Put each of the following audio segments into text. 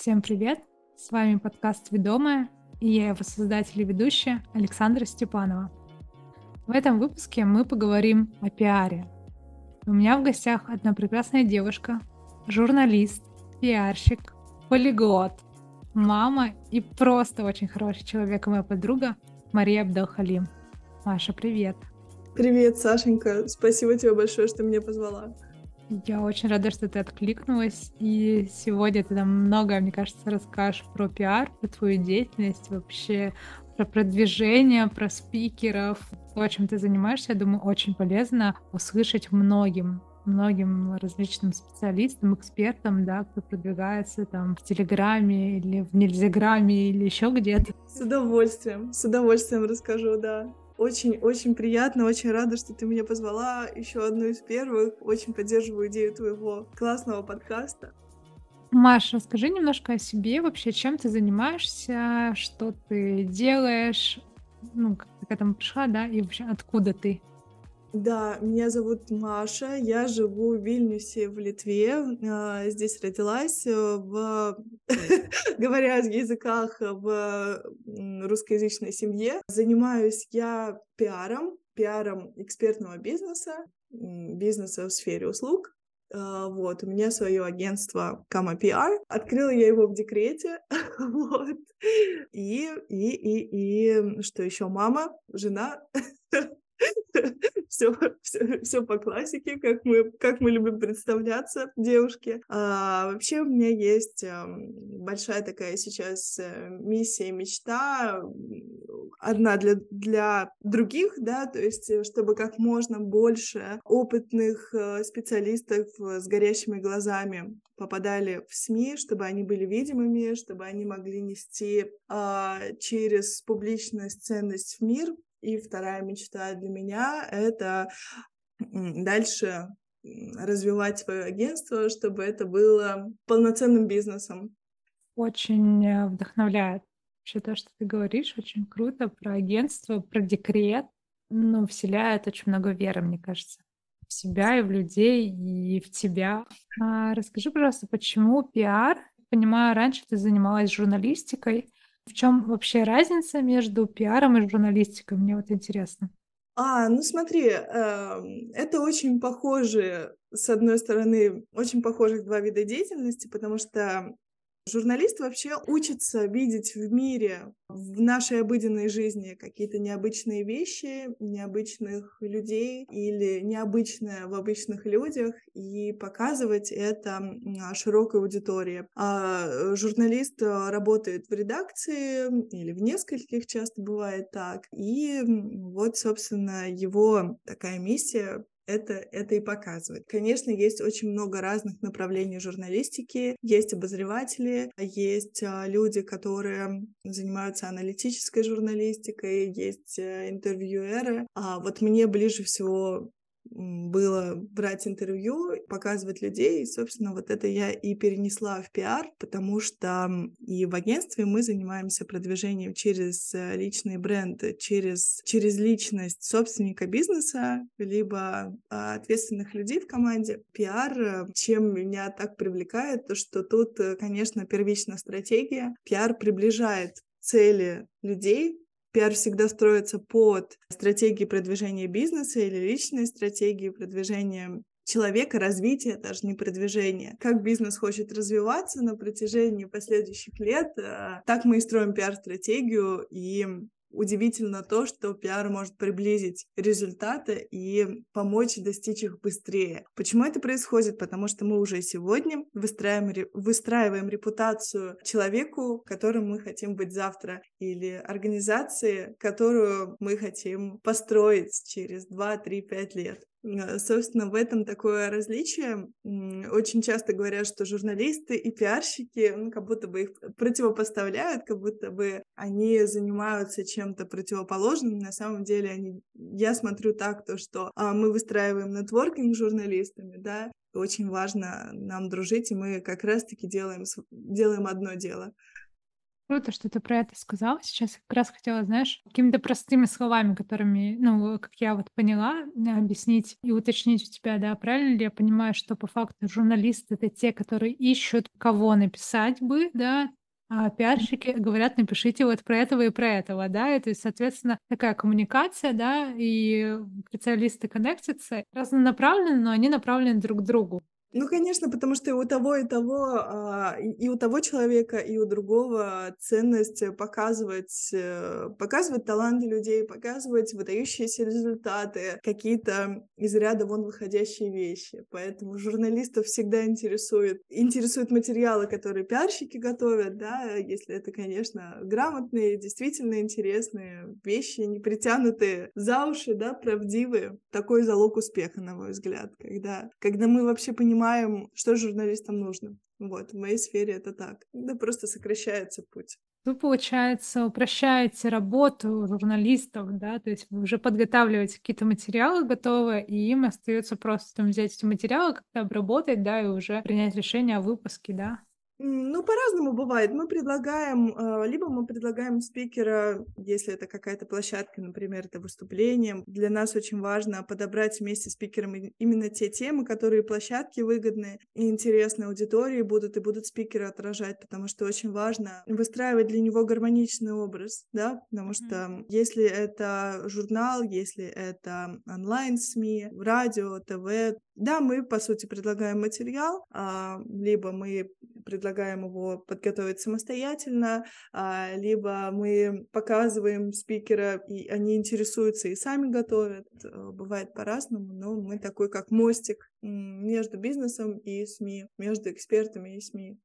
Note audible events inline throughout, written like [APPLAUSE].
Всем привет! С вами подкаст «Ведомая» и я его создатель и ведущая Александра Степанова. В этом выпуске мы поговорим о пиаре. У меня в гостях одна прекрасная девушка, журналист, пиарщик, полиглот, мама и просто очень хороший человек и моя подруга Мария Абдалхалим. Маша, привет! Привет, Сашенька. Спасибо тебе большое, что меня позвала. Я очень рада, что ты откликнулась. И сегодня ты нам много, мне кажется, расскажешь про пиар, про твою деятельность, вообще про продвижение, про спикеров. То, чем ты занимаешься, я думаю, очень полезно услышать многим многим различным специалистам, экспертам, да, кто продвигается там в Телеграме или в Нельзяграме или еще где-то. С удовольствием, с удовольствием расскажу, да. Очень-очень приятно, очень рада, что ты меня позвала. Еще одну из первых. Очень поддерживаю идею твоего классного подкаста. Маша, расскажи немножко о себе вообще, чем ты занимаешься, что ты делаешь, ну, как ты к этому пришла, да, и вообще откуда ты? Да, меня зовут Маша, я живу в Вильнюсе в Литве, а, здесь родилась, э, в, [LAUGHS] говоря о языках, в русскоязычной семье. Занимаюсь я пиаром, пиаром экспертного бизнеса, бизнеса в сфере услуг. А, вот, у меня свое агентство Кама Пиар. Открыла я его в декрете. [LAUGHS] вот. И, и, и, и, что еще? Мама, жена. [LAUGHS] все, все, все по классике, как мы, как мы любим представляться, девушки. А, вообще у меня есть а, большая такая сейчас э, миссия, мечта, одна для, для других, да, то есть э, чтобы как можно больше опытных э, специалистов с горящими глазами попадали в СМИ, чтобы они были видимыми, чтобы они могли нести а, через публичность ценность в мир, и вторая мечта для меня — это дальше развивать свое агентство, чтобы это было полноценным бизнесом. Очень э, вдохновляет вообще то, что ты говоришь, очень круто про агентство, про декрет. Ну, вселяет очень много веры, мне кажется, в себя и в людей, и в тебя. А расскажи, пожалуйста, почему пиар? Понимаю, раньше ты занималась журналистикой, в чем вообще разница между пиаром и журналистикой? Мне вот интересно. А, ну смотри, э, это очень похожие, с одной стороны, очень похожих два вида деятельности, потому что Журналист вообще учится видеть в мире, в нашей обыденной жизни какие-то необычные вещи, необычных людей или необычное в обычных людях и показывать это широкой аудитории. А журналист работает в редакции или в нескольких, часто бывает так. И вот, собственно, его такая миссия это, это и показывает. Конечно, есть очень много разных направлений журналистики. Есть обозреватели, есть а, люди, которые занимаются аналитической журналистикой, есть э, интервьюеры. А вот мне ближе всего было брать интервью, показывать людей. И, собственно, вот это я и перенесла в пиар, потому что и в агентстве мы занимаемся продвижением через э, личный бренд, через, через личность собственника бизнеса, либо а, ответственных людей в команде. Пиар, э, чем меня так привлекает, то что тут, э, конечно, первичная стратегия. Пиар приближает цели людей Пиар всегда строится под стратегией продвижения бизнеса или личной стратегией продвижения человека, развития, даже не продвижения. Как бизнес хочет развиваться на протяжении последующих лет, э, так мы и строим пиар-стратегию, и удивительно то, что пиар может приблизить результаты и помочь достичь их быстрее. Почему это происходит? Потому что мы уже сегодня выстраиваем, выстраиваем репутацию человеку, которым мы хотим быть завтра, или организации, которую мы хотим построить через 2, 3, 5 лет. Э, собственно, в этом такое различие. Очень часто говорят, что журналисты и пиарщики, ну, как будто бы их противопоставляют, как будто бы они занимаются чем-то противоположным. На самом деле, они... я смотрю так, то, что а, мы выстраиваем нетворкинг с журналистами, да, очень важно нам дружить, и мы как раз-таки делаем, делаем одно дело. Круто, что ты про это сказала. Сейчас как раз хотела, знаешь, какими-то простыми словами, которыми, ну, как я вот поняла, объяснить и уточнить у тебя, да, правильно ли я понимаю, что по факту журналисты — это те, которые ищут, кого написать бы, да, а пиарщики говорят, напишите вот про этого и про этого, да, и то есть, соответственно, такая коммуникация, да, и специалисты коннектятся разнонаправлены, но они направлены друг к другу. Ну, конечно, потому что и у того, и того, а, и у того человека, и у другого ценность показывать, э, показывать таланты людей, показывать выдающиеся результаты, какие-то из ряда вон выходящие вещи. Поэтому журналистов всегда интересует, интересуют материалы, которые пиарщики готовят, да, если это, конечно, грамотные, действительно интересные вещи, не притянутые за уши, да, правдивые. Такой залог успеха, на мой взгляд, когда, когда мы вообще понимаем, понимаем, что журналистам нужно. Вот, в моей сфере это так. Да просто сокращается путь. Вы, получается, упрощаете работу журналистов, да, то есть вы уже подготавливаете какие-то материалы готовые, и им остается просто там взять эти материалы, как-то обработать, да, и уже принять решение о выпуске, да? Ну, по-разному бывает. Мы предлагаем, а, либо мы предлагаем спикера, если это какая-то площадка, например, это выступление. Для нас очень важно подобрать вместе с спикером именно те темы, которые площадки выгодны и интересны аудитории будут, и будут спикеры отражать, потому что очень важно выстраивать для него гармоничный образ, да, потому что mm-hmm. если это журнал, если это онлайн-СМИ, радио, ТВ, да, мы, по сути, предлагаем материал, а, либо мы предлагаем его подготовить самостоятельно, а, либо мы показываем спикера, и они интересуются и сами готовят. Э, бывает по-разному, но мы такой как мостик между бизнесом и СМИ, между экспертами и СМИ.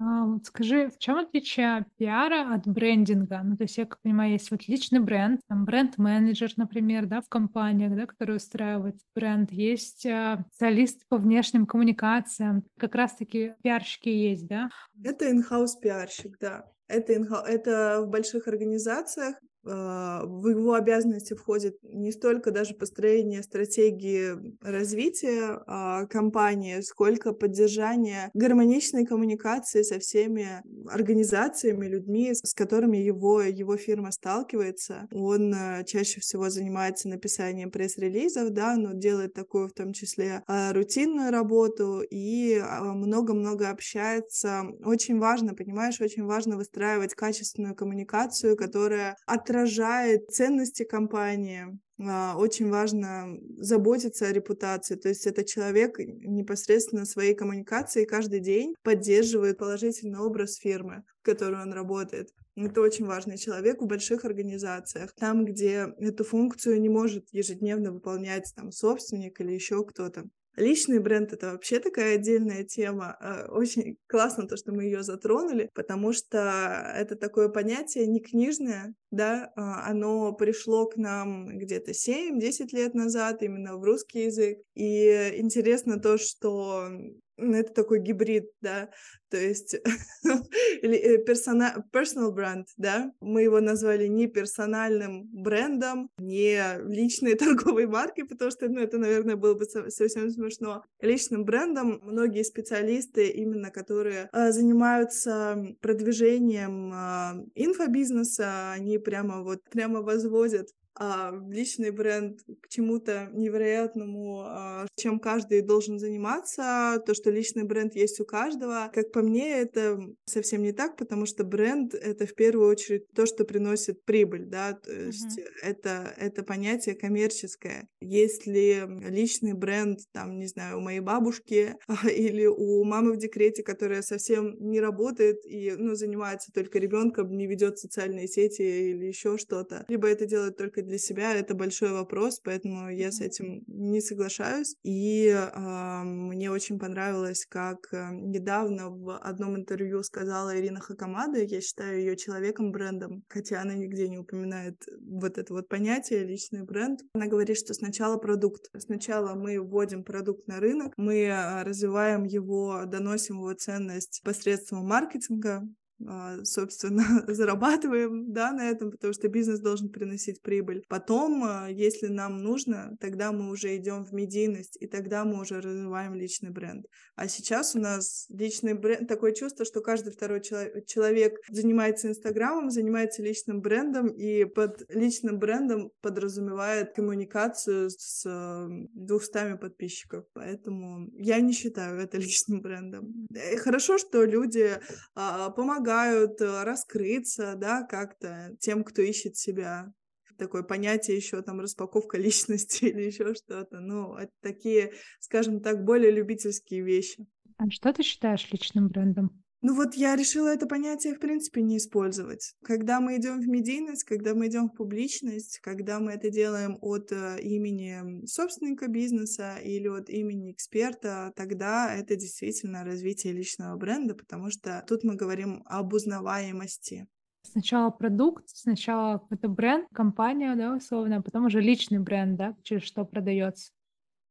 А, вот скажи, в чем отличие пиара от брендинга? Ну, то есть, я как понимаю, есть вот личный бренд, там бренд-менеджер, например, да, в компаниях, да, который устраивает бренд. Есть а, специалисты по внешним коммуникациям. Как раз-таки пиарщики есть, да? Это in-house пиарщик, да. Это, это в больших организациях в его обязанности входит не столько даже построение стратегии развития а, компании, сколько поддержание гармоничной коммуникации со всеми организациями, людьми, с которыми его, его фирма сталкивается. Он а, чаще всего занимается написанием пресс-релизов, да, но делает такую в том числе рутинную работу и много-много общается. Очень важно, понимаешь, очень важно выстраивать качественную коммуникацию, которая от отражает ценности компании. А, очень важно заботиться о репутации. То есть это человек непосредственно своей коммуникацией каждый день поддерживает положительный образ фирмы, в которой он работает. Это очень важный человек в больших организациях, там, где эту функцию не может ежедневно выполнять там собственник или еще кто-то. Личный бренд — это вообще такая отдельная тема. А, очень классно то, что мы ее затронули, потому что это такое понятие не книжное, да, а, оно пришло к нам где-то 7-10 лет назад именно в русский язык. И интересно то, что это такой гибрид, да, то есть [LAUGHS] или персона, personal бренд, да, мы его назвали не персональным брендом, не личной [LAUGHS] торговой маркой, потому что, ну, это, наверное, было бы совсем смешно. Личным брендом многие специалисты, именно которые э, занимаются продвижением э, инфобизнеса, они прямо вот прямо возводят личный бренд к чему-то невероятному, а, чем каждый должен заниматься, то, что личный бренд есть у каждого. Как по мне, это совсем не так, потому что бренд — это в первую очередь то, что приносит прибыль, да, то есть uh-huh. это, это понятие коммерческое. Если личный бренд, там, не знаю, у моей бабушки [LAUGHS] или у мамы в декрете, которая совсем не работает и, ну, занимается только ребенком, не ведет социальные сети или еще что-то, либо это делает только для себя это большой вопрос, поэтому я с этим не соглашаюсь. И э, мне очень понравилось, как э, недавно в одном интервью сказала Ирина Хакамада, я считаю ее человеком-брендом, хотя она нигде не упоминает вот это вот понятие личный бренд. Она говорит, что сначала продукт. Сначала мы вводим продукт на рынок, мы э, развиваем его, доносим его ценность посредством маркетинга, а, собственно, [LAUGHS] зарабатываем, да, на этом, потому что бизнес должен приносить прибыль. Потом, а, если нам нужно, тогда мы уже идем в медийность, и тогда мы уже развиваем личный бренд. А сейчас у нас личный бренд, такое чувство, что каждый второй человек занимается Инстаграмом, занимается личным брендом, и под личным брендом подразумевает коммуникацию с 200 подписчиков. Поэтому я не считаю это [LAUGHS] личным брендом. И хорошо, что люди а, помогают э, раскрыться, да, как-то тем, кто ищет себя. Такое понятие еще там распаковка [LAUGHS] личности или еще что-то. Ну, это такие, скажем так, более любительские вещи. А что ты считаешь личным брендом? Ну вот я решила это понятие, в принципе, не использовать. Когда мы идем в медийность, когда мы идем в публичность, когда мы это делаем от э, имени собственника бизнеса или от имени эксперта, тогда это действительно развитие личного бренда, потому что тут мы говорим об узнаваемости. Сначала продукт, сначала это бренд, компания, да, условно, а потом уже личный бренд, да, через что продается.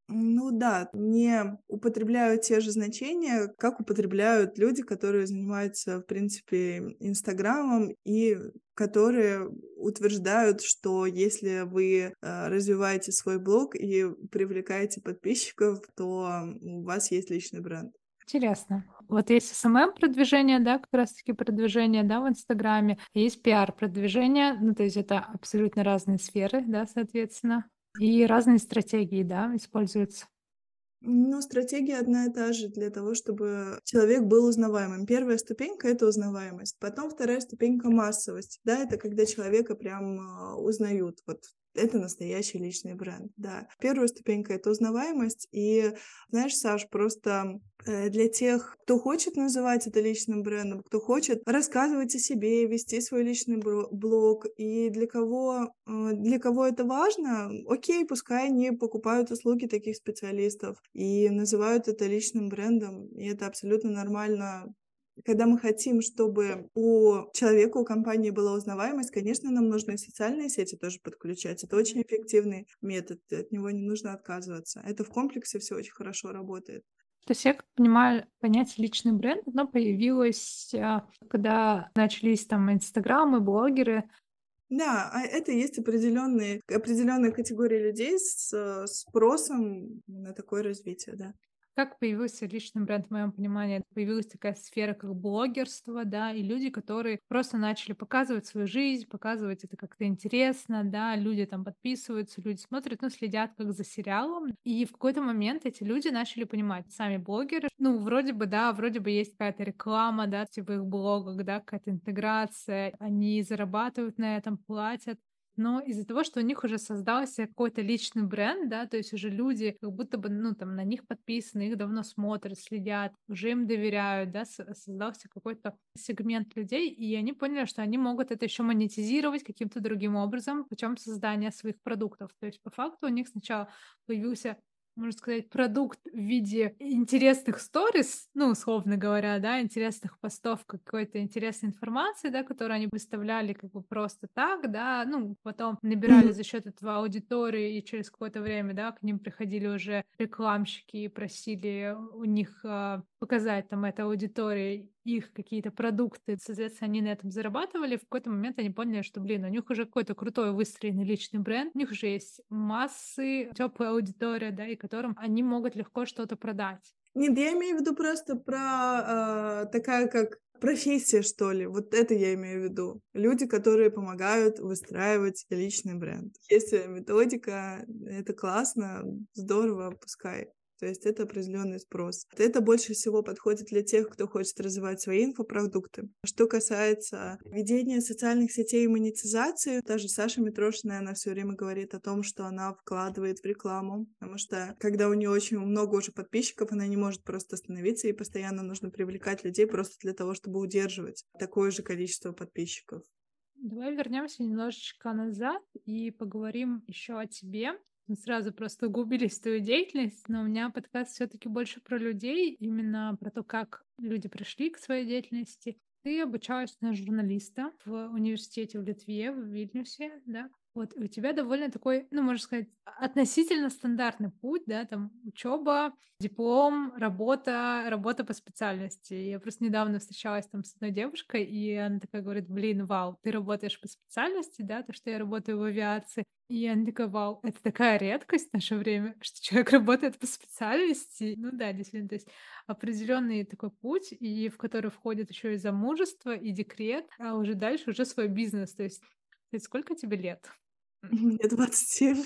Ну да, не употребляют те же значения, как употребляют люди, которые занимаются, в принципе, Инстаграмом и которые утверждают, что если вы э, развиваете свой блог и привлекаете подписчиков, то у вас есть личный бренд. Интересно. Вот есть SMM-продвижение, да, как раз-таки продвижение, да, в Инстаграме, есть пиар-продвижение, ну, то есть это абсолютно разные сферы, да, соответственно. И разные стратегии, да, используются. Ну, стратегия одна и та же для того, чтобы человек был узнаваемым. Первая ступенька — это узнаваемость. Потом вторая ступенька — массовость. Да, это когда человека прям а, узнают. Вот это настоящий личный бренд, да. Первая ступенька — это узнаваемость, и, знаешь, Саш, просто э, для тех, кто хочет называть это личным брендом, кто хочет рассказывать о себе, вести свой личный блог, и для кого, э, для кого это важно, окей, пускай они покупают услуги таких специалистов и называют это личным брендом, и это абсолютно нормально когда мы хотим, чтобы у человека, у компании была узнаваемость, конечно, нам нужно и социальные сети тоже подключать. Это очень эффективный метод, от него не нужно отказываться. Это в комплексе все очень хорошо работает. То есть я как понимаю, понятие личный бренд, оно появилось, а, когда начались там инстаграмы, блогеры, да, а это есть определенные, определенная категория людей с э, спросом на такое развитие, да. Как появился личный бренд, в моем понимании? Появилась такая сфера, как блогерство, да, и люди, которые просто начали показывать свою жизнь, показывать это как-то интересно, да, люди там подписываются, люди смотрят, ну, следят как за сериалом. И в какой-то момент эти люди начали понимать, сами блогеры, ну, вроде бы, да, вроде бы есть какая-то реклама, да, типа их блогах, да, какая-то интеграция, они зарабатывают на этом, платят, но из-за того, что у них уже создался какой-то личный бренд, да, то есть уже люди как будто бы, ну, там, на них подписаны, их давно смотрят, следят, уже им доверяют, да, создался какой-то сегмент людей, и они поняли, что они могут это еще монетизировать каким-то другим образом путем создания своих продуктов. То есть по факту у них сначала появился можно сказать, продукт в виде интересных сторис, ну, условно говоря, да, интересных постов, какой-то интересной информации, да, которую они выставляли как бы просто так, да, ну, потом набирали за счет этого аудитории, и через какое-то время, да, к ним приходили уже рекламщики и просили у них э, показать там этой аудитории их какие-то продукты, соответственно, они на этом зарабатывали, в какой-то момент они поняли, что, блин, у них уже какой-то крутой выстроенный личный бренд, у них уже есть массы, теплая аудитория, да, и которым они могут легко что-то продать. Нет, я имею в виду просто про э, такая как профессия, что ли. Вот это я имею в виду. Люди, которые помогают выстраивать личный бренд. Если методика, это классно, здорово, пускай. То есть это определенный спрос. Это больше всего подходит для тех, кто хочет развивать свои инфопродукты. Что касается ведения социальных сетей и монетизации, даже Саша Митрошина, она все время говорит о том, что она вкладывает в рекламу, потому что когда у нее очень много уже подписчиков, она не может просто остановиться, и постоянно нужно привлекать людей просто для того, чтобы удерживать такое же количество подписчиков. Давай вернемся немножечко назад и поговорим еще о тебе. Мы сразу просто углубились в твою деятельность, но у меня подкаст все таки больше про людей, именно про то, как люди пришли к своей деятельности. Ты обучалась на журналиста в университете в Литве, в Вильнюсе, да? Вот, у тебя довольно такой, ну, можно сказать, относительно стандартный путь, да, там учеба, диплом, работа, работа по специальности. Я просто недавно встречалась там с одной девушкой, и она такая говорит, блин, вау, ты работаешь по специальности, да, то, что я работаю в авиации. И я такая, вау, это такая редкость в наше время, что человек [LAUGHS] работает по специальности. Ну да, действительно, то есть определенный такой путь, и в который входит еще и замужество, и декрет, а уже дальше уже свой бизнес. То есть, сколько тебе лет? [LAUGHS] Мне 27.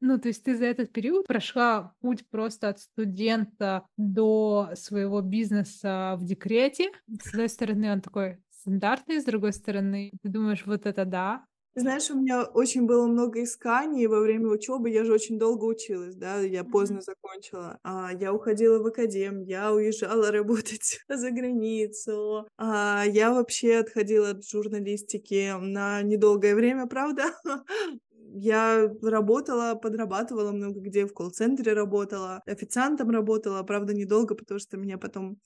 Ну, то есть ты за этот период прошла путь просто от студента до своего бизнеса в декрете. С одной стороны, он такой стандартный, с другой стороны, ты думаешь, вот это да, знаешь, у меня очень было много исканий во время учебы. Я же очень долго училась, да, я поздно закончила. А, я уходила в академ, я уезжала [LAUGHS] работать за границу. А, я вообще отходила от журналистики на недолгое время, правда. [LAUGHS] Я работала, подрабатывала много где, в колл-центре работала, официантом работала, правда, недолго, потому что меня потом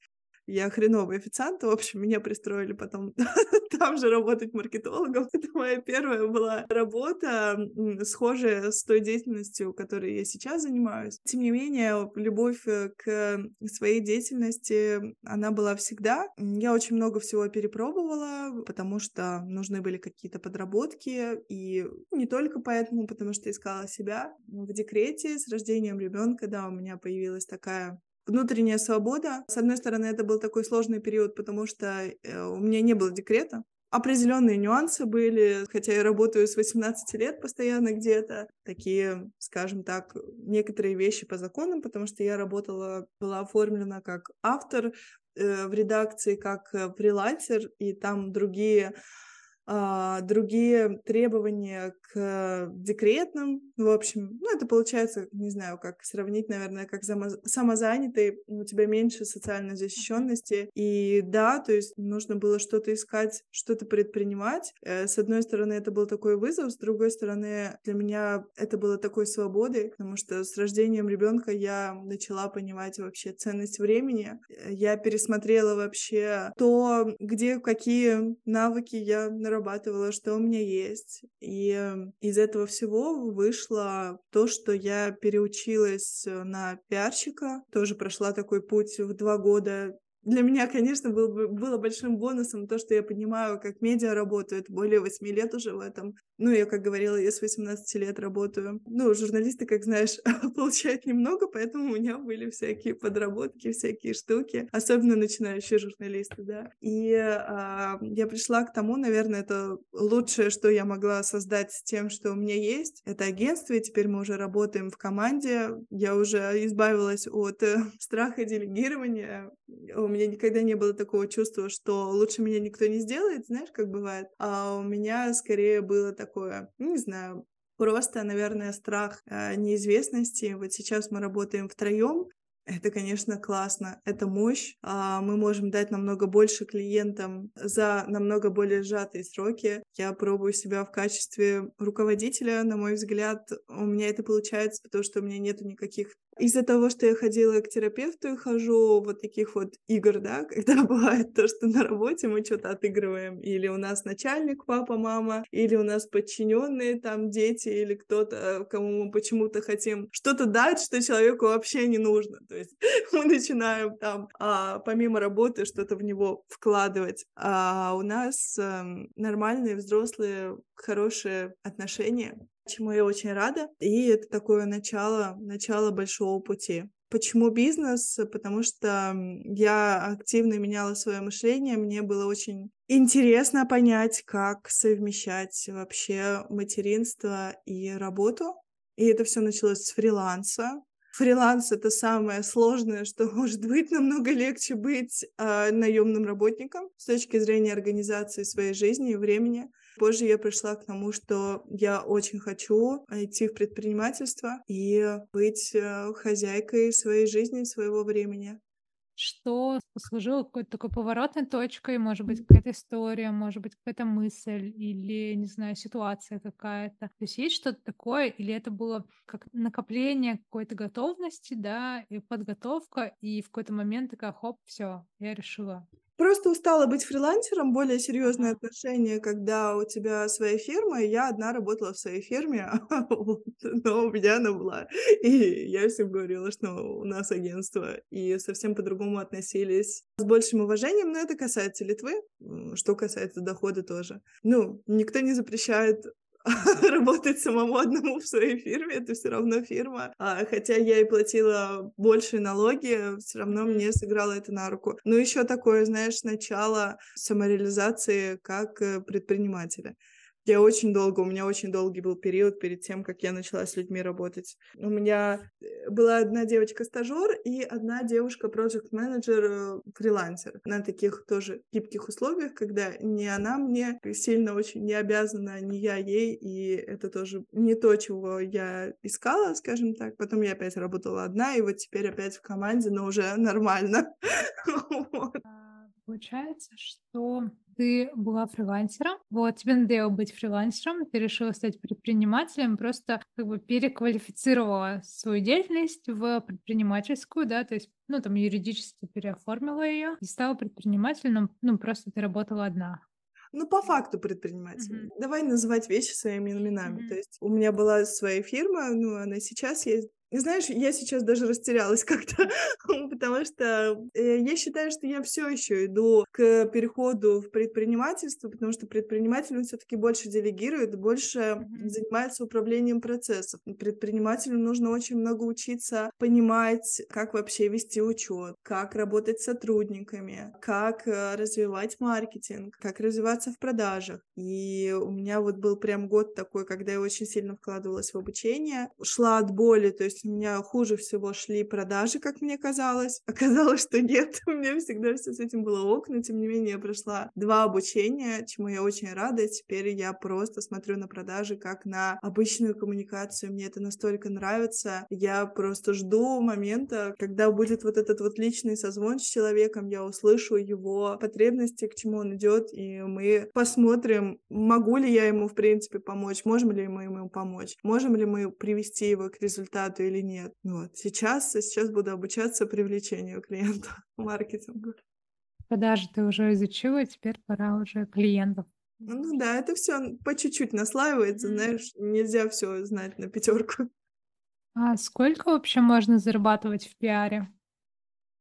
я хреновый официант, в общем, меня пристроили потом [LAUGHS] там же работать маркетологом. [LAUGHS] Это моя первая была работа, схожая с той деятельностью, которой я сейчас занимаюсь. Тем не менее, любовь э, к своей деятельности, она была всегда. Я очень много всего перепробовала, потому что нужны были какие-то подработки, и не только поэтому, потому что искала себя. В декрете с рождением ребенка, да, у меня появилась такая внутренняя свобода. С одной стороны, это был такой сложный период, потому что э, у меня не было декрета. Определенные нюансы были, хотя я работаю с 18 лет постоянно где-то. Такие, скажем так, некоторые вещи по законам, потому что я работала, была оформлена как автор э, в редакции, как э, фрилансер, и там другие а, другие требования к декретным. В общем, ну, это получается, не знаю, как сравнить, наверное, как самозанятый, у тебя меньше социальной защищенности. И да, то есть нужно было что-то искать, что-то предпринимать. Э, с одной стороны, это был такой вызов, с другой стороны, для меня это было такой свободой, потому что с рождением ребенка я начала понимать вообще ценность времени. Я пересмотрела вообще то, где какие навыки я наработала прорабатывала, что у меня есть. И эм, из этого всего вышло то, что я переучилась э, на пиарщика, тоже прошла такой путь в два года для меня, конечно, был, было большим бонусом то, что я понимаю, как медиа работают, более восьми лет уже в этом. Ну, я, как говорила, я с 18 лет работаю. Ну, журналисты, как знаешь, [LAUGHS] получают немного, поэтому у меня были всякие подработки, всякие штуки, особенно начинающие журналисты, да. И а, я пришла к тому, наверное, это лучшее, что я могла создать с тем, что у меня есть. Это агентство, и теперь мы уже работаем в команде. Я уже избавилась от э, [LAUGHS] страха делегирования. У меня никогда не было такого чувства, что лучше меня никто не сделает, знаешь, как бывает. А у меня скорее было такое, ну, не знаю, просто, наверное, страх э, неизвестности. Вот сейчас мы работаем втроем, это, конечно, классно, это мощь. А, мы можем дать намного больше клиентам за намного более сжатые сроки. Я пробую себя в качестве руководителя, на мой взгляд, у меня это получается, потому что у меня нету никаких из-за того, что я ходила к терапевту и хожу вот таких вот игр, да, [LAUGHS] когда бывает то, что на работе мы что-то отыгрываем, или у нас начальник, папа, мама, или у нас подчиненные там дети, или кто-то, кому мы почему-то хотим что-то дать, что человеку вообще не нужно. То есть [LAUGHS] мы начинаем там а, помимо работы что-то в него вкладывать. А у нас а, нормальные взрослые хорошие отношения чему я очень рада. И это такое начало, начало большого пути. Почему бизнес? Потому что я активно меняла свое мышление, мне было очень интересно понять, как совмещать вообще материнство и работу. И это все началось с фриланса. Фриланс это самое сложное, что [LAUGHS] может быть. Намного легче быть э, наемным работником с точки зрения организации своей жизни и времени. Позже я пришла к тому, что я очень хочу идти в предпринимательство и быть э, хозяйкой своей жизни, своего времени. Что послужило какой-то такой поворотной точкой? Может быть, какая-то история, может быть, какая-то мысль или, не знаю, ситуация какая-то. То есть есть что-то такое, или это было как накопление какой-то готовности, да, и подготовка, и в какой-то момент такая, хоп, все, я решила. Просто устала быть фрилансером, более серьезные отношения, когда у тебя своя фирма, и я одна работала в своей фирме, [LAUGHS] но у меня она была. И я всем говорила, что у нас агентство, и совсем по-другому относились с большим уважением, но это касается Литвы, что касается дохода тоже. Ну, никто не запрещает [LAUGHS] работать самому одному в своей фирме, это все равно фирма. А, хотя я и платила больше налоги, все равно мне сыграло это на руку. Но еще такое, знаешь, начало самореализации как э, предпринимателя. Я очень долго, у меня очень долгий был период перед тем, как я начала с людьми работать. У меня э, была одна девочка-стажер и одна девушка проект менеджер э, фрилансер на таких тоже гибких условиях, когда не она мне сильно очень не обязана, не я ей, и это тоже не то, чего я искала, скажем так. Потом я опять работала одна, и вот теперь опять в команде, но уже нормально. [LAUGHS] Получается, что ты была фрилансером, вот, тебе надоело быть фрилансером, ты решила стать предпринимателем, просто как бы переквалифицировала свою деятельность в предпринимательскую, да, то есть, ну, там, юридически переоформила ее и стала предпринимателем, ну, просто ты работала одна. Ну, по факту предприниматель. Mm-hmm. Давай называть вещи своими именами. Mm-hmm. То есть у меня была своя фирма, ну, она сейчас есть, знаешь, я сейчас даже растерялась [LAUGHS] как-то, потому что э, я считаю, что я все еще иду к переходу в предпринимательство, потому что предприниматель он все-таки больше делегирует, больше mm-hmm. занимается управлением процессов. Предпринимателю нужно очень много учиться понимать, как вообще вести учет, как работать с сотрудниками, как э, развивать маркетинг, как развиваться в продажах. И у меня вот был прям год такой, когда я очень сильно вкладывалась в обучение, шла от боли, то есть есть у меня хуже всего шли продажи, как мне казалось. Оказалось, что нет, [LAUGHS] у меня всегда все с этим было ок, но тем не менее я прошла два обучения, чему я очень рада. Теперь я просто смотрю на продажи как на обычную коммуникацию. Мне это настолько нравится. Я просто жду момента, когда будет вот этот вот личный созвон с человеком, я услышу его потребности, к чему он идет, и мы посмотрим, могу ли я ему, в принципе, помочь, можем ли мы ему помочь, можем ли мы привести его к результату или нет. Вот. Сейчас, сейчас буду обучаться привлечению клиента, [LAUGHS] маркетингу. Продажи ты уже изучила, теперь пора уже клиентов. Ну да, это все по чуть-чуть наслаивается, mm-hmm. знаешь, нельзя все знать на пятерку. [LAUGHS] А сколько вообще можно зарабатывать в пиаре?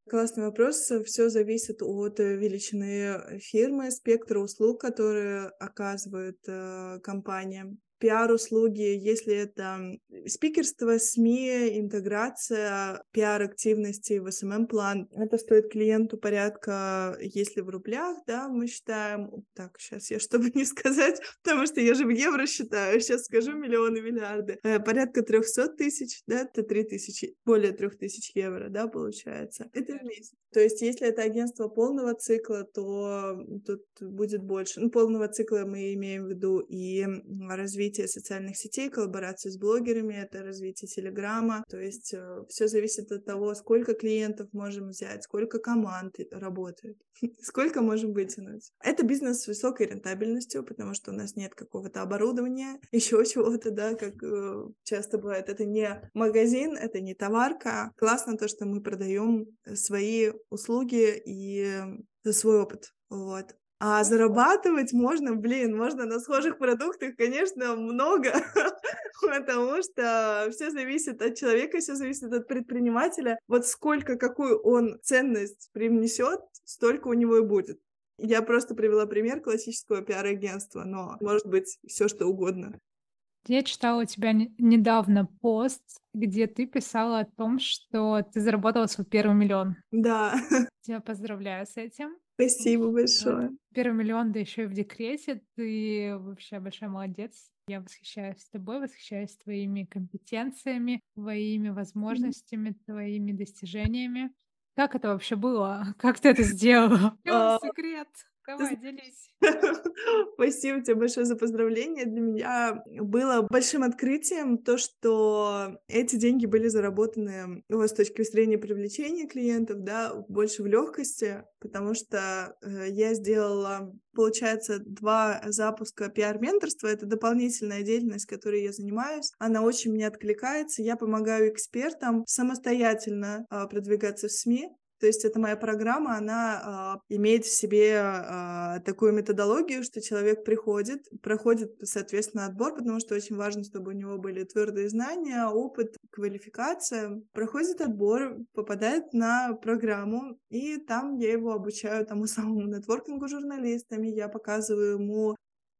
Классный вопрос. Все зависит от величины фирмы, спектра услуг, которые оказывает э, компания пиар-услуги, если это спикерство, СМИ, интеграция, пиар-активности в СММ-план, это стоит клиенту порядка, если в рублях, да, мы считаем, так, сейчас я, чтобы не сказать, [LAUGHS] потому что я же в евро считаю, сейчас скажу миллионы, миллиарды, э, порядка 300 тысяч, да, это 3 тысячи, более 3 тысяч евро, да, получается. Это в месяц. То есть, если это агентство полного цикла, то тут будет больше. Ну, полного цикла мы имеем в виду и развитие социальных сетей, коллаборацию с блогерами, это развитие Телеграма. То есть э, все зависит от того, сколько клиентов можем взять, сколько команд работает, [LAUGHS] сколько можем вытянуть. Это бизнес с высокой рентабельностью, потому что у нас нет какого-то оборудования, [LAUGHS] еще чего-то, да, как э, часто бывает. Это не магазин, это не товарка. Классно то, что мы продаем свои услуги и свой опыт. Вот. А зарабатывать можно, блин, можно на схожих продуктах, конечно, много, [LAUGHS] потому что все зависит от человека, все зависит от предпринимателя. Вот сколько, какую он ценность привнесет, столько у него и будет. Я просто привела пример классического пиар-агентства, но может быть все что угодно. Я читала у тебя недавно пост, где ты писала о том, что ты заработала свой первый миллион. Да. [LAUGHS] Тебя поздравляю с этим. Спасибо большое. Первый миллион, да еще и в декрете. Ты вообще большой молодец. Я восхищаюсь тобой, восхищаюсь твоими компетенциями, твоими возможностями, твоими достижениями. Как это вообще было? [LAUGHS] Как ты это сделала? А, секрет. Давай, делись. [LAUGHS] Спасибо тебе большое за поздравление. Для меня было большим открытием то, что эти деньги были заработаны ну, с точки зрения привлечения клиентов, да, больше в легкости, потому что э, я сделала, получается, два запуска пиар-менторства. Это дополнительная деятельность, которой я занимаюсь. Она очень мне откликается. Я помогаю экспертам самостоятельно э, продвигаться в СМИ, То есть эта моя программа, она э, имеет в себе э, такую методологию, что человек приходит, проходит, соответственно, отбор, потому что очень важно, чтобы у него были твердые знания, опыт, квалификация. Проходит отбор, попадает на программу, и там я его обучаю тому самому нетворкингу журналистами, я показываю ему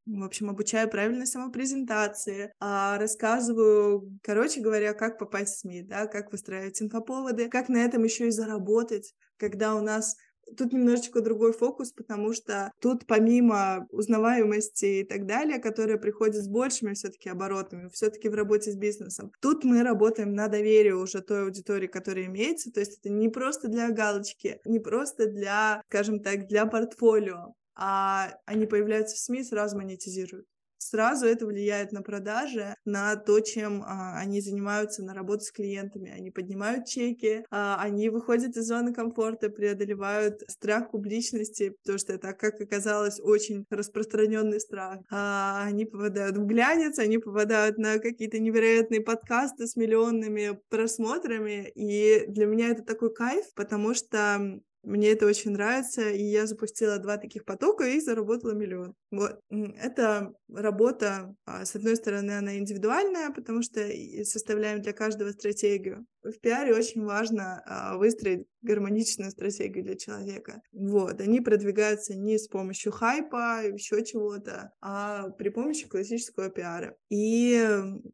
в общем, обучаю правильной самопрезентации, а, рассказываю, короче говоря, как попасть в СМИ, да, как выстраивать инфоповоды, как на этом еще и заработать, когда у нас Тут немножечко другой фокус, потому что тут помимо узнаваемости и так далее, которая приходит с большими все-таки оборотами, все-таки в работе с бизнесом, тут мы работаем на доверие уже той аудитории, которая имеется. То есть это не просто для галочки, не просто для, скажем так, для портфолио, а они появляются в СМИ, сразу монетизируют. Сразу это влияет на продажи, на то, чем а, они занимаются, на работу с клиентами. Они поднимают чеки, а, они выходят из зоны комфорта, преодолевают страх публичности, потому что это, как оказалось, очень распространенный страх. А, они попадают в глянец, они попадают на какие-то невероятные подкасты с миллионными просмотрами, и для меня это такой кайф, потому что мне это очень нравится, и я запустила два таких потока и заработала миллион. Вот. Это работа, а, с одной стороны, она индивидуальная, потому что составляем для каждого стратегию. В пиаре очень важно а, выстроить гармоничную стратегию для человека. Вот, они продвигаются не с помощью хайпа, еще чего-то, а при помощи классического пиара. И,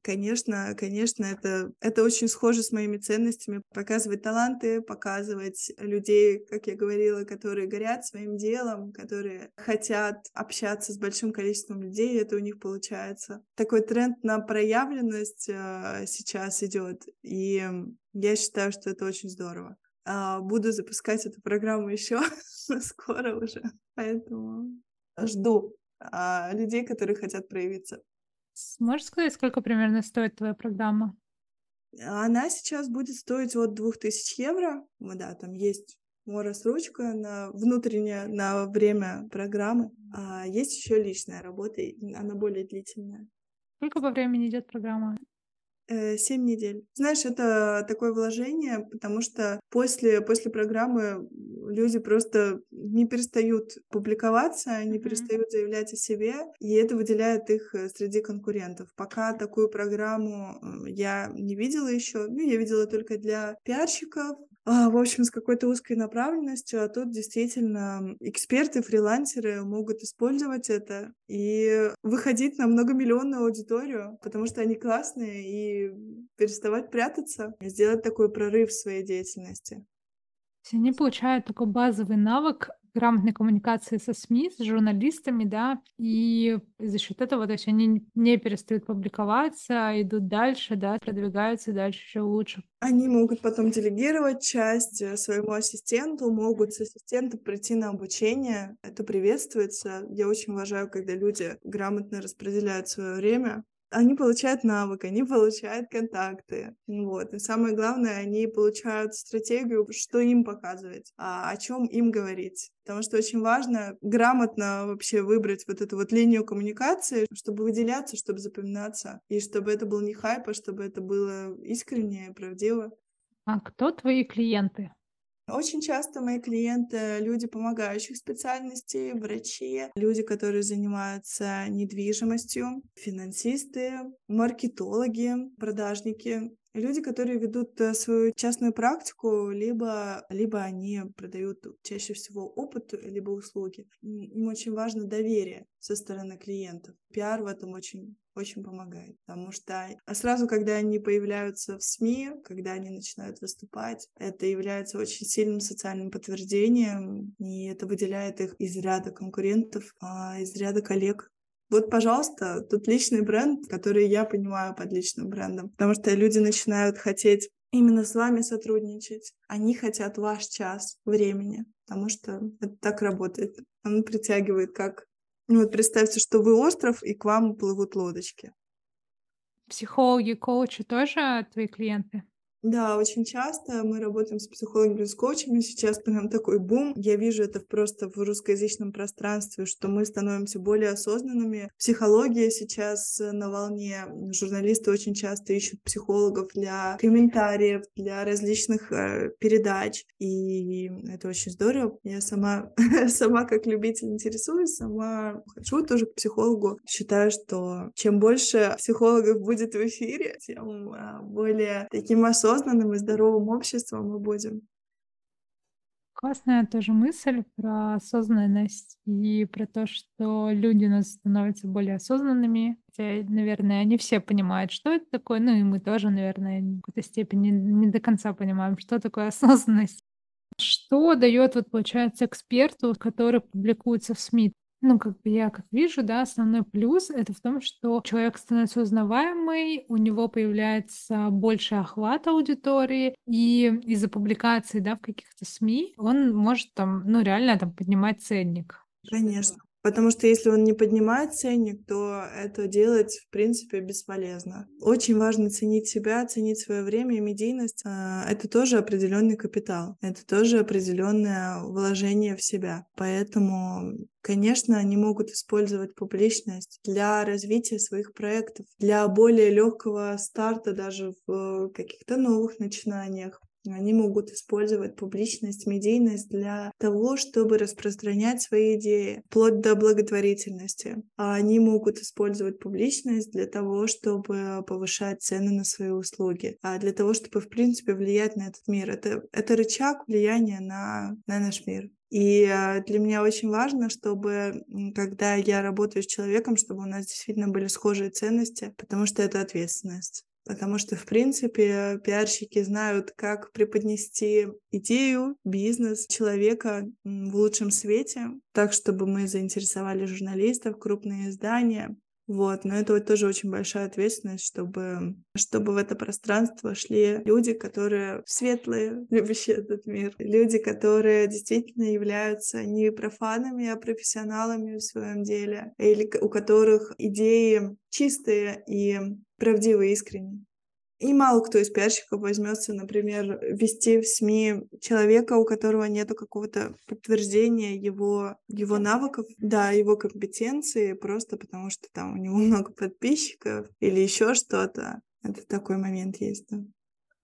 конечно, конечно, это, это очень схоже с моими ценностями. Показывать таланты, показывать людей, как я говорила, которые горят своим делом, которые хотят общаться с большим количеством людей, это у них получается. Такой тренд на проявленность э, сейчас идет, и я считаю, что это очень здорово. А, буду запускать эту программу еще [LAUGHS] скоро уже, поэтому жду а, людей, которые хотят проявиться. Можешь сказать, сколько примерно стоит твоя программа? Она сейчас будет стоить от 2000 евро. Ну да, там есть Морос ручка на внутренняя на время программы. А есть еще личная работа, она более длительная. Сколько по времени идет программа? Э, семь недель. Знаешь, это такое вложение, потому что после, после программы люди просто не перестают публиковаться, они mm-hmm. перестают заявлять о себе, и это выделяет их э, среди конкурентов. Пока такую программу я не видела еще, ну, я видела только для пиарщиков, в общем, с какой-то узкой направленностью, а тут действительно эксперты, фрилансеры могут использовать это и выходить на многомиллионную аудиторию, потому что они классные, и переставать прятаться, сделать такой прорыв в своей деятельности. Они получают такой базовый навык грамотной коммуникации со СМИ, с журналистами, да, и за счет этого, то есть они не перестают публиковаться, идут дальше, да, продвигаются дальше еще лучше. Они могут потом делегировать часть э, своему ассистенту, могут с ассистента прийти на обучение. Это приветствуется. Я очень уважаю, когда люди грамотно распределяют свое время они получают навык, они получают контакты, вот. И самое главное, они получают стратегию, что им показывать, а о чем им говорить. Потому что очень важно грамотно вообще выбрать вот эту вот линию коммуникации, чтобы выделяться, чтобы запоминаться, и чтобы это был не хайп, а чтобы это было искренне, правдиво. А кто твои клиенты? Очень часто мои клиенты — люди помогающих специальностей, врачи, люди, которые занимаются недвижимостью, финансисты, маркетологи, продажники, люди, которые ведут э, свою частную практику, либо, либо они продают чаще всего опыт, либо услуги. Им очень важно доверие со стороны клиентов. Пиар в этом очень очень помогает, потому что а сразу, когда они появляются в СМИ, когда они начинают выступать, это является очень сильным социальным подтверждением, и это выделяет их из ряда конкурентов, а из ряда коллег, вот, пожалуйста, тут личный бренд, который я понимаю под личным брендом, потому что люди начинают хотеть именно с вами сотрудничать. Они хотят ваш час времени, потому что это так работает. Он притягивает как... Ну вот представьте, что вы остров, и к вам плывут лодочки. Психологи, коучи тоже твои клиенты? Да, очень часто мы работаем с психологами, с коучами. Сейчас прям такой бум. Я вижу это просто в русскоязычном пространстве, что мы становимся более осознанными. Психология сейчас на волне. Журналисты очень часто ищут психологов для комментариев, для различных э, передач. И это очень здорово. Я сама, [LAUGHS] сама как любитель интересуюсь, сама хожу тоже к психологу. Считаю, что чем больше психологов будет в эфире, тем э, более таким осознанным осознанным и здоровым обществом мы будем. Классная тоже мысль про осознанность и про то, что люди у нас становятся более осознанными. Хотя, наверное, не все понимают, что это такое. Ну и мы тоже, наверное, в какой-то степени не до конца понимаем, что такое [LAUGHS] осознанность. Что дает, вот, получается, эксперту, который публикуется в СМИ? Ну, как бы я как вижу, да, основной плюс это в том, что человек становится узнаваемый, у него появляется больше охват аудитории, и из-за публикации, да, в каких-то СМИ он может там, ну, реально там поднимать ценник. Конечно. Потому что если он не поднимает ценник, то это делать, в принципе, бесполезно. Очень важно ценить себя, ценить свое время и медийность. А, это тоже определенный капитал. Это тоже определенное вложение в себя. Поэтому Конечно, они могут использовать публичность для развития своих проектов, для более легкого старта даже в каких-то новых начинаниях. Они могут использовать публичность, медийность для того, чтобы распространять свои идеи, вплоть до благотворительности. А они могут использовать публичность для того, чтобы повышать цены на свои услуги, а для того, чтобы, в принципе, влиять на этот мир. Это, это рычаг влияния на, на наш мир. И а, для меня очень важно, чтобы, когда я работаю с человеком, чтобы у нас действительно были схожие ценности, потому что это ответственность потому что, в принципе, пиарщики знают, как преподнести идею, бизнес человека в лучшем свете, так, чтобы мы заинтересовали журналистов, крупные издания, вот, но это вот тоже очень большая ответственность, чтобы, чтобы в это пространство шли люди, которые светлые, [LAUGHS] любящие этот мир, люди, которые действительно являются не профанами, а профессионалами в своем деле, или у которых идеи чистые и правдивые, искренние. И мало кто из пиарщиков возьмется, например, вести в СМИ человека, у которого нет какого-то подтверждения его, его навыков, да, его компетенции, просто потому что там у него [LAUGHS] много подписчиков или еще что-то. Это такой момент есть, да.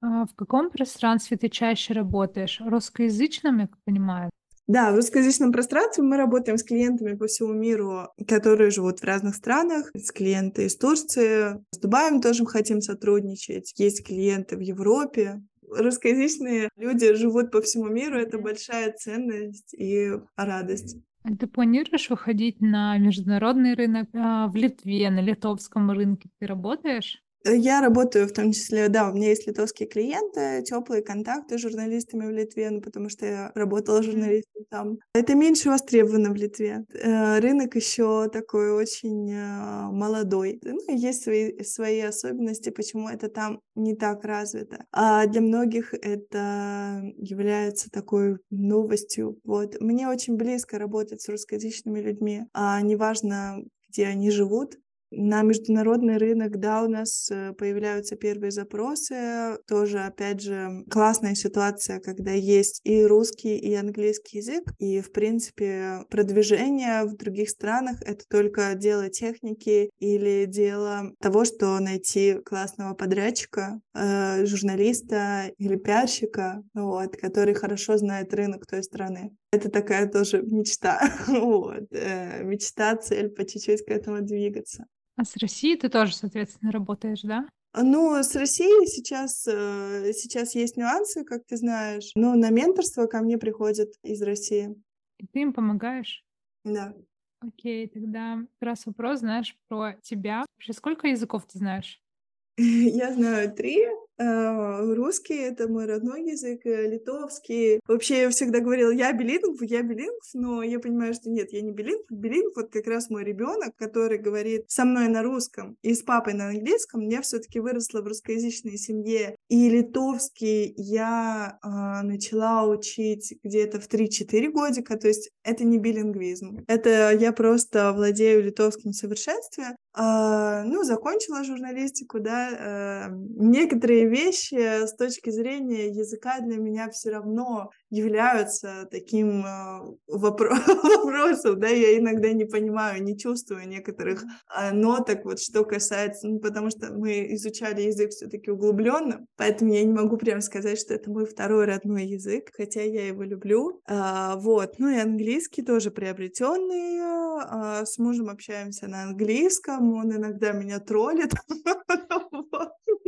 А в каком пространстве ты чаще работаешь? Русскоязычном, я понимаю? Да, в русскоязычном пространстве мы работаем с клиентами по всему миру, которые живут в разных странах. С клиенты из Турции, с Дубаем тоже хотим сотрудничать. Есть клиенты в Европе. Русскоязычные люди живут по всему миру, это большая ценность и радость. А ты планируешь выходить на международный рынок а, в Литве, на литовском рынке? Ты работаешь? Э, я работаю в том числе, да, у меня есть литовские клиенты, теплые контакты с журналистами в Литве, ну, потому что я работала журналистом там. Это меньше востребовано в Литве. Э, рынок еще такой очень э, молодой. Ну, есть свои, свои особенности, почему это там не так развито. А для многих это является такой новостью. Вот. Мне очень близко работать с русскоязычными людьми, а неважно, где они живут, на международный рынок, да, у нас э, появляются первые запросы. Тоже, опять же, классная ситуация, когда есть и русский, и английский язык. И, в принципе, продвижение в других странах — это только дело техники или дело того, что найти классного подрядчика, э, журналиста или пиарщика, вот, который хорошо знает рынок той страны. Это такая тоже мечта, [LAUGHS] вот, э, мечта, цель по чуть-чуть к этому двигаться. А с Россией ты тоже, соответственно, работаешь, да? Ну, с Россией сейчас, э, сейчас есть нюансы, как ты знаешь. Но на менторство ко мне приходят из России. И ты им помогаешь? Да. Окей, тогда как раз вопрос, знаешь, про тебя. Вообще, сколько языков ты знаешь? [LAUGHS] Я знаю три. Э, русский — это мой родной язык, э, литовский. Вообще, я всегда говорила, я билингв, я билингв, но я понимаю, что нет, я не билингв. Билингв — вот как раз мой ребенок, который говорит со мной на русском и с папой на английском. Я все таки выросла в русскоязычной семье. И литовский я э, начала учить где-то в 3-4 годика, то есть это не билингвизм. Это я просто владею литовским в совершенстве. Э, ну, закончила журналистику, да. Э, некоторые вещи с точки зрения языка для меня все равно являются таким э, вопро- [LAUGHS] вопросом, да, я иногда не понимаю, не чувствую некоторых э, ноток, вот что касается, ну, потому что мы изучали язык все-таки углубленно, поэтому я не могу прям сказать, что это мой второй родной язык, хотя я его люблю, а, вот, ну и английский тоже приобретенный, а, с мужем общаемся на английском, он иногда меня троллит, [LAUGHS]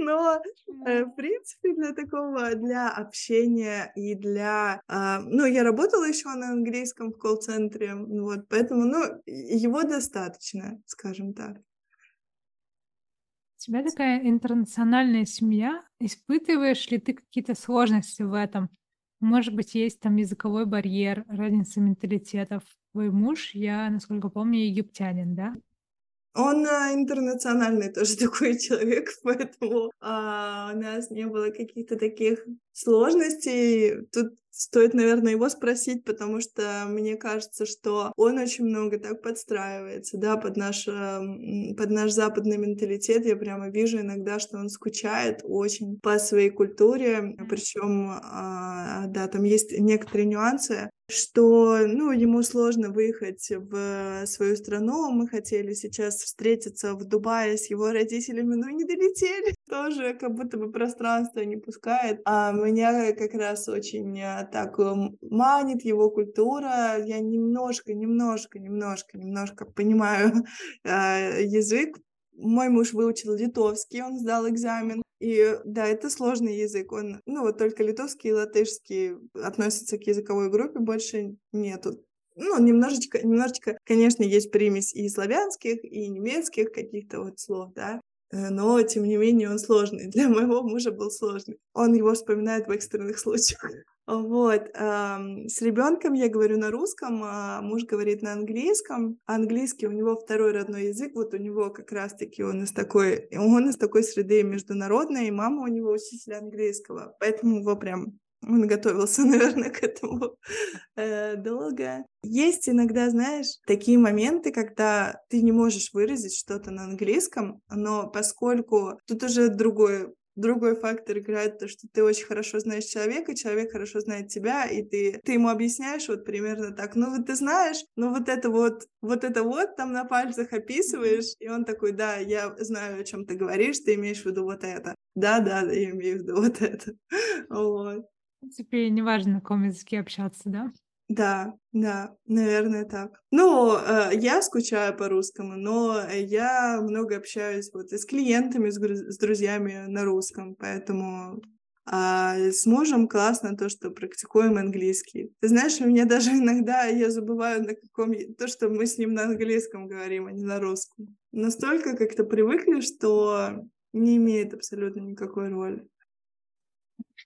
но э, в принципе для такого, для общения и для а, ну, я работала еще на английском в колл-центре, вот, поэтому, ну, его достаточно, скажем так. У тебя такая интернациональная семья. Испытываешь ли ты какие-то сложности в этом? Может быть, есть там языковой барьер, разница менталитетов. Твой муж, я, насколько помню, египтянин, да? Он а, интернациональный тоже [LAUGHS] такой человек, [LAUGHS] поэтому а, у нас не было каких-то таких сложностей. Тут стоит, наверное, его спросить, потому что мне кажется, что он очень много так подстраивается, да, под наш, под наш западный менталитет. Я прямо вижу иногда, что он скучает очень по своей культуре, причем, а, да, там есть некоторые нюансы, что, ну, ему сложно выехать в свою страну. Мы хотели сейчас встретиться в Дубае с его родителями, но не долетели. [LAUGHS] Тоже как будто бы пространство не пускает. А меня как раз очень а, так манит его культура. Я немножко, немножко, немножко, немножко понимаю э, [LAUGHS] язык. Мой муж выучил литовский, он сдал экзамен. И да, это сложный язык. Он, ну вот только литовский и латышский относятся к языковой группе, больше нету. Ну, немножечко, немножечко, конечно, есть примесь и славянских, и немецких каких-то вот слов, да, э, но, тем не менее, он сложный. [LAUGHS] Для моего мужа был сложный. Он его вспоминает в экстренных случаях. Вот. С ребенком я говорю на русском, а муж говорит на английском. Английский у него второй родной язык. Вот у него как раз-таки он из такой, он из такой среды международной, и мама у него учитель английского. Поэтому его прям он готовился, [LAUGHS] наверное, к этому э, долго. Есть иногда, знаешь, такие моменты, когда ты не можешь выразить что-то на английском, но поскольку тут уже другой другой фактор играет то, что ты очень хорошо знаешь человека, человек хорошо знает тебя, и ты, ты ему объясняешь вот примерно так, ну вот ты знаешь, ну вот это вот, вот это вот там на пальцах описываешь, и он такой, да, я знаю, о чем ты говоришь, ты имеешь в виду вот это. Да, да, да, я имею в виду вот это. [LAUGHS] Вот. В принципе, неважно, на каком языке общаться, да? Да, да, наверное, так. Ну, э, я скучаю по русскому, но я много общаюсь вот и с клиентами, с друзьями на русском, поэтому а с мужем классно то, что практикуем английский. Ты знаешь, у меня даже [LAUGHS] иногда я забываю на каком то, что мы с ним на английском говорим, а не на русском. Настолько как-то привыкли, что не имеет абсолютно никакой роли.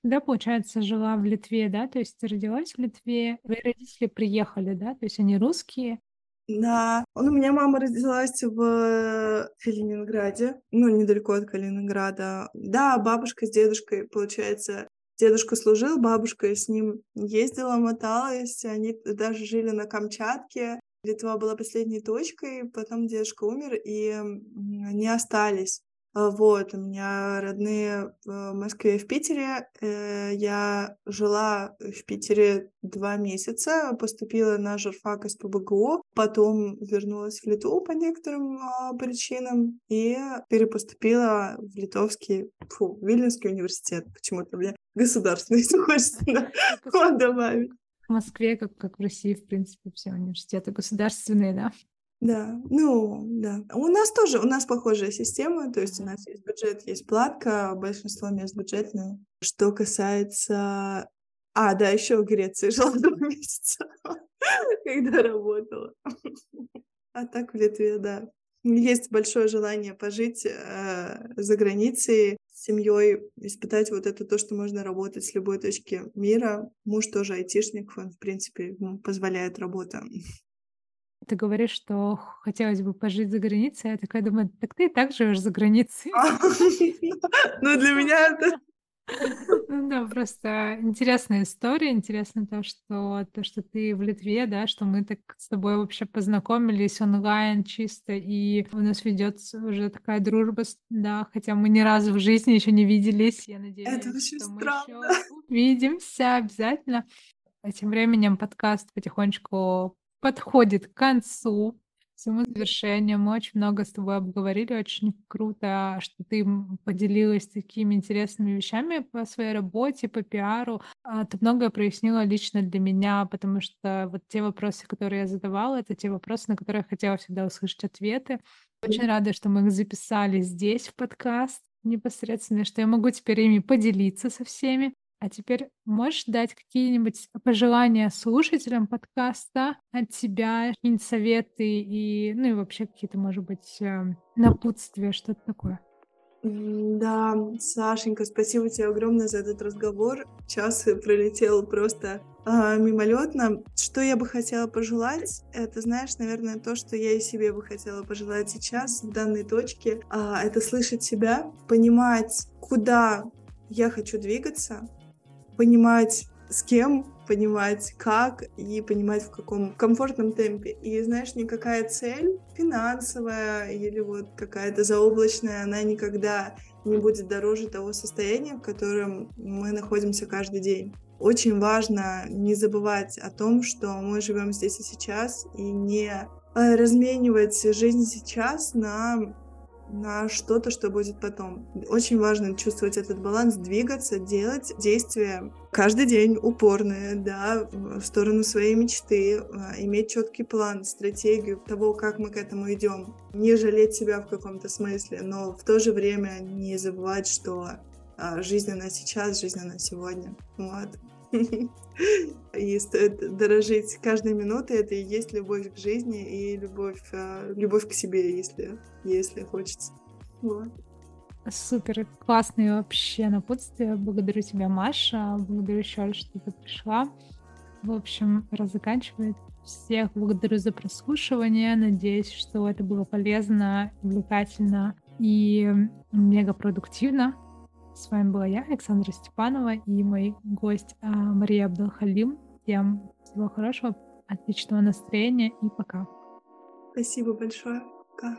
Да, получается, жила в Литве, да? То есть ты родилась в Литве, твои родители приехали, да? То есть они русские? Да, он, у меня мама родилась в Калининграде, ну, недалеко от Калининграда. Да, бабушка с дедушкой, получается, дедушка служил, бабушка с ним ездила, моталась, они даже жили на Камчатке. Литва была последней точкой, потом дедушка умер, и они остались. А, вот, у меня родные в Москве и в Питере. Э, я жила в Питере два месяца, поступила на журфак из ПБГУ, потом вернулась в Литву по некоторым а, причинам и перепоступила в Литовский, фу, Вильнюсский университет. Почему-то мне государственный [LAUGHS] хочется [LAUGHS] добавить. В Москве, как, как в России, в принципе, все университеты государственные, да? Да, ну, да. У нас тоже, у нас похожая система, то есть у нас есть бюджет, есть платка, большинство мест бюджетные. Что касается... А, да, еще в Греции [LAUGHS] жила два [LAUGHS] месяца, когда работала. А так в Литве, да. Есть большое желание пожить э, за границей с семьей, испытать вот это то, что можно работать с любой точки мира. Муж тоже айтишник, он, в принципе, ему позволяет работа. Ты говоришь, что хотелось бы пожить за границей, а я такая думаю, так ты и так живешь за границей. [LAUGHS] Ну, для меня это Ну да, просто интересная история. Интересно то, что то, что ты в Литве, да, что мы так с тобой вообще познакомились онлайн чисто, и у нас ведется уже такая дружба, да, хотя мы ни разу в жизни еще не виделись. Я надеюсь, Это очень что мы странно. еще увидимся обязательно. А тем временем подкаст потихонечку подходит к концу своему завершению. Мы очень много с тобой обговорили, очень круто, что ты поделилась такими интересными вещами по своей работе, по пиару. А, ты многое прояснила лично для меня, потому что вот те вопросы, которые я задавала, это те вопросы, на которые я хотела всегда услышать ответы. Очень рада, что мы их записали здесь, в подкаст непосредственно, что я могу теперь ими поделиться со всеми. А теперь можешь дать какие-нибудь пожелания слушателям подкаста от тебя, какие-нибудь советы и, ну и вообще какие-то, может быть, эм, напутствия, что-то такое? Да, Сашенька, спасибо тебе огромное за этот разговор. Час пролетел просто э, мимолетно. Что я бы хотела пожелать, это, знаешь, наверное, то, что я и себе бы хотела пожелать сейчас, в данной точке, э, это слышать себя, понимать, куда я хочу двигаться, понимать, с кем, понимать, как и понимать, в каком комфортном темпе. И, знаешь, никакая цель финансовая или вот какая-то заоблачная, она никогда не будет дороже того состояния, в котором мы находимся каждый день. Очень важно не забывать о том, что мы живем здесь и сейчас, и не э, разменивать жизнь сейчас на на что-то, что будет потом. Очень важно чувствовать этот баланс, двигаться, делать действия каждый день упорные, да, в сторону своей мечты, а, иметь четкий план, стратегию того, как мы к этому идем. Не жалеть себя в каком-то смысле, но в то же время не забывать, что а, жизнь она сейчас, жизнь она сегодня. Вот. [LAUGHS] И стоит дорожить каждой минутой. Это и есть любовь к жизни и любовь, а, любовь к себе, если, если хочется. Вот. Супер, классные вообще напутствия. Благодарю тебя, Маша. Благодарю еще что ты пришла. В общем, раз заканчивает. Всех благодарю за прослушивание. Надеюсь, что это было полезно, увлекательно и мега продуктивно. С вами была я, Александра Степанова, и мой гость а, Мария Абдалхалим. Всем всего хорошего, отличного настроения и пока. Спасибо большое. Пока.